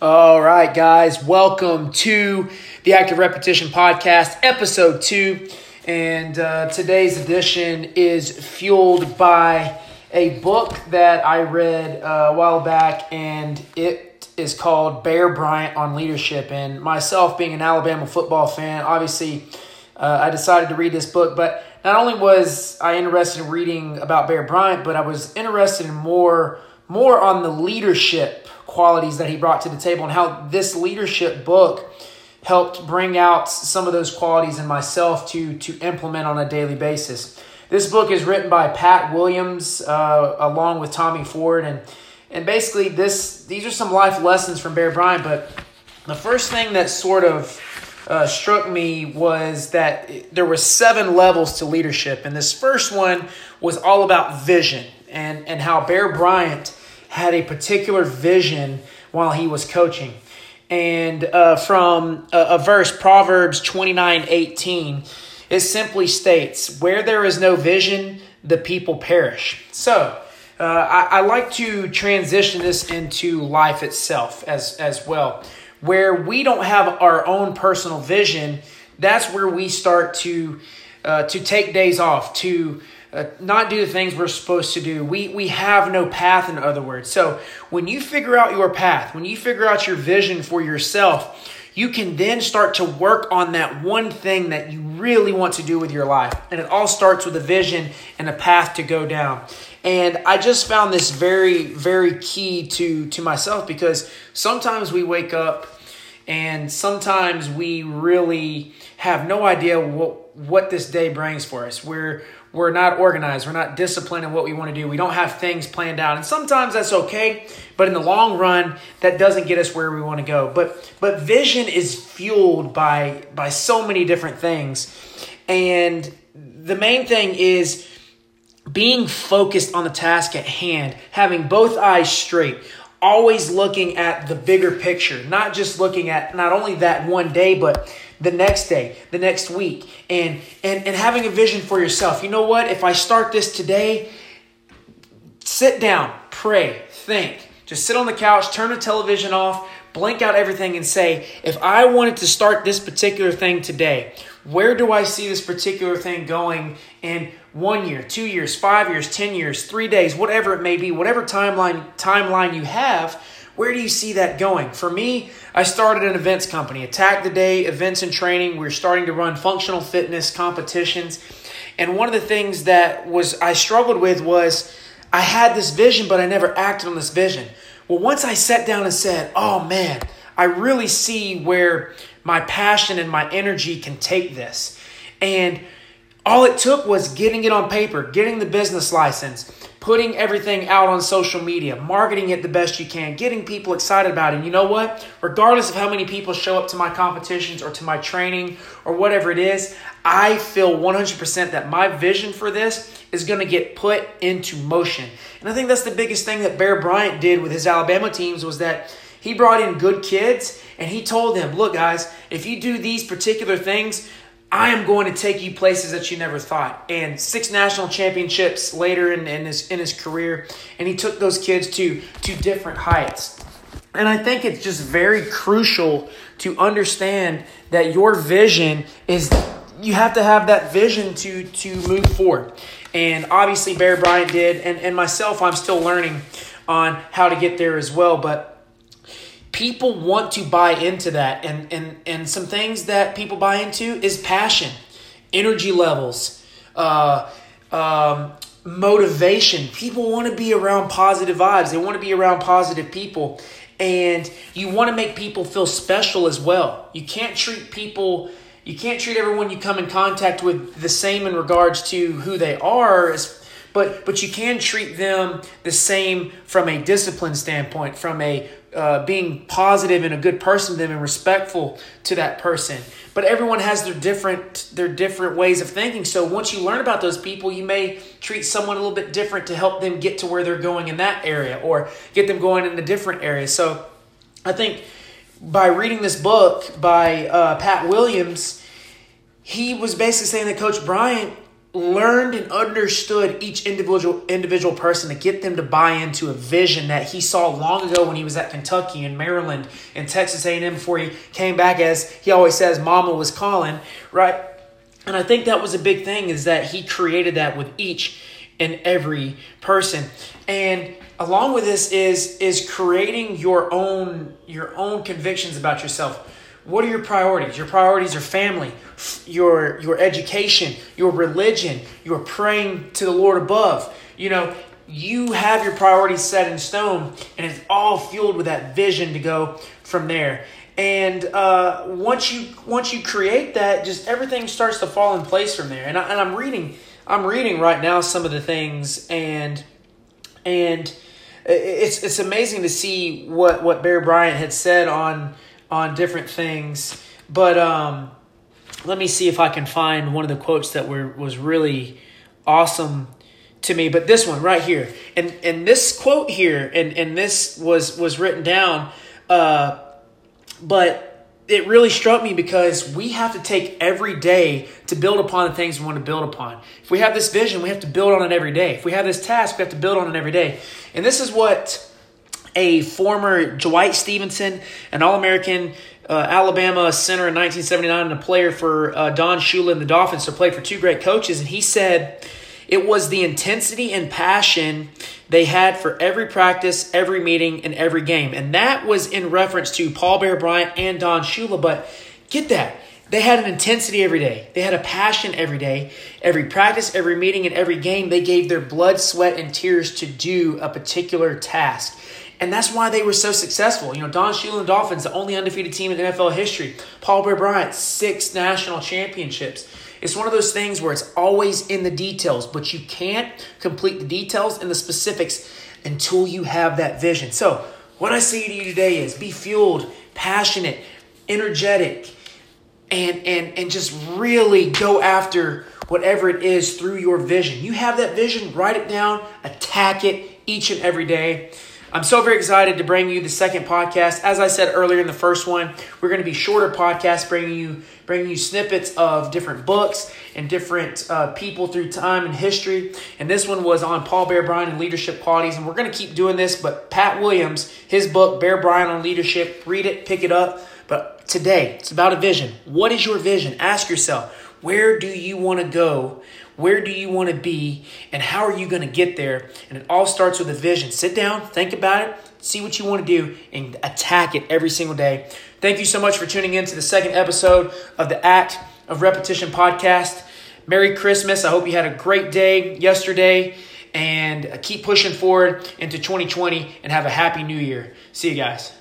All right, guys, welcome to the Active Repetition Podcast, episode two. And uh, today's edition is fueled by a book that I read uh, a while back, and it is called Bear Bryant on Leadership. And myself, being an Alabama football fan, obviously uh, I decided to read this book. But not only was I interested in reading about Bear Bryant, but I was interested in more more on the leadership qualities that he brought to the table and how this leadership book helped bring out some of those qualities in myself to to implement on a daily basis. This book is written by Pat Williams uh, along with Tommy Ford and and basically this these are some life lessons from Bear Bryant. But the first thing that sort of uh, struck me was that there were seven levels to leadership, and this first one was all about vision and and how Bear Bryant had a particular vision while he was coaching. And uh, from a, a verse, Proverbs 29 18, it simply states, Where there is no vision, the people perish. So, uh, I, I, like to transition this into life itself as, as well. Where we don't have our own personal vision, that's where we start to, uh, to take days off, to uh, not do the things we're supposed to do. We, we have no path, in other words. So when you figure out your path, when you figure out your vision for yourself, you can then start to work on that one thing that you really want to do with your life. And it all starts with a vision and a path to go down. And I just found this very, very key to, to myself because sometimes we wake up and sometimes we really have no idea what, what this day brings for us. We're we're not organized. We're not disciplined in what we want to do. We don't have things planned out. And sometimes that's okay, but in the long run, that doesn't get us where we want to go. But but vision is fueled by by so many different things. And the main thing is being focused on the task at hand, having both eyes straight, always looking at the bigger picture, not just looking at not only that one day, but the next day, the next week, and and and having a vision for yourself. You know what? If I start this today, sit down, pray, think. Just sit on the couch, turn the television off, blink out everything and say, if I wanted to start this particular thing today, where do I see this particular thing going in one year, two years, five years, ten years, three days, whatever it may be, whatever timeline timeline you have, where do you see that going? For me, I started an events company, Attack the Day Events and Training. We are starting to run functional fitness competitions. And one of the things that was I struggled with was I had this vision, but I never acted on this vision. Well, once I sat down and said, oh man, I really see where my passion and my energy can take this. And all it took was getting it on paper, getting the business license, putting everything out on social media, marketing it the best you can, getting people excited about it. And you know what? Regardless of how many people show up to my competitions or to my training or whatever it is, I feel 100% that my vision for this is going to get put into motion. And I think that's the biggest thing that Bear Bryant did with his Alabama teams was that he brought in good kids and he told them, look, guys, if you do these particular things, I am going to take you places that you never thought. And six national championships later in, in, his, in his career, and he took those kids to, to different heights. And I think it's just very crucial to understand that your vision is you have to have that vision to to move forward. And obviously Bear Bryant did, and, and myself, I'm still learning on how to get there as well. But people want to buy into that and and and some things that people buy into is passion energy levels uh, um, motivation. People want to be around positive vibes. They want to be around positive people and you want to make people feel special as well. You can't treat people you can't treat everyone you come in contact with the same in regards to who they are but but you can treat them the same from a discipline standpoint from a uh, being positive and a good person to them and respectful to that person. But everyone has their different their different ways of thinking. So once you learn about those people, you may treat someone a little bit different to help them get to where they're going in that area or get them going in a different area. So I think by reading this book by uh, Pat Williams, he was basically saying that Coach Bryant learned and understood each individual individual person to get them to buy into a vision that he saw long ago when he was at Kentucky and Maryland and Texas A&M before he came back as he always says mama was calling right? And I think that was a big thing is that he created that with each and every person. And along with this is is creating your own your own convictions about yourself what are your priorities? Your priorities are family, your your education, your religion, your praying to the Lord above. You know, you have your priorities set in stone, and it's all fueled with that vision to go from there. And uh, once you once you create that, just everything starts to fall in place from there. And, I, and I'm reading I'm reading right now some of the things, and and it's it's amazing to see what what Bear Bryant had said on on different things. But um, let me see if I can find one of the quotes that were was really awesome to me. But this one right here, and and this quote here, and and this was was written down. Uh, but it really struck me because we have to take every day to build upon the things we want to build upon. If we have this vision, we have to build on it every day. If we have this task, we have to build on it every day. And this is what a former Dwight Stephenson, an All American uh, Alabama center in 1979, and a player for uh, Don Shula and the Dolphins, so played for two great coaches. And he said it was the intensity and passion they had for every practice, every meeting, and every game. And that was in reference to Paul Bear Bryant and Don Shula. But get that. They had an intensity every day. They had a passion every day. Every practice, every meeting, and every game, they gave their blood, sweat, and tears to do a particular task. And that's why they were so successful. You know, Don Shula and Dolphins, the only undefeated team in NFL history. Paul Bear Bryant, six national championships. It's one of those things where it's always in the details, but you can't complete the details and the specifics until you have that vision. So, what I say to you today is be fueled, passionate, energetic, and and and just really go after whatever it is through your vision. You have that vision, write it down, attack it each and every day. I'm so very excited to bring you the second podcast. As I said earlier in the first one, we're going to be shorter podcasts, bringing you bringing you snippets of different books and different uh, people through time and history. And this one was on Paul Bear Bryant and leadership qualities. And we're going to keep doing this. But Pat Williams, his book Bear Bryant on leadership, read it, pick it up. But today, it's about a vision. What is your vision? Ask yourself, where do you want to go? Where do you want to be? And how are you going to get there? And it all starts with a vision. Sit down, think about it, see what you want to do, and attack it every single day. Thank you so much for tuning in to the second episode of the Act of Repetition podcast. Merry Christmas. I hope you had a great day yesterday and keep pushing forward into 2020 and have a happy new year. See you guys.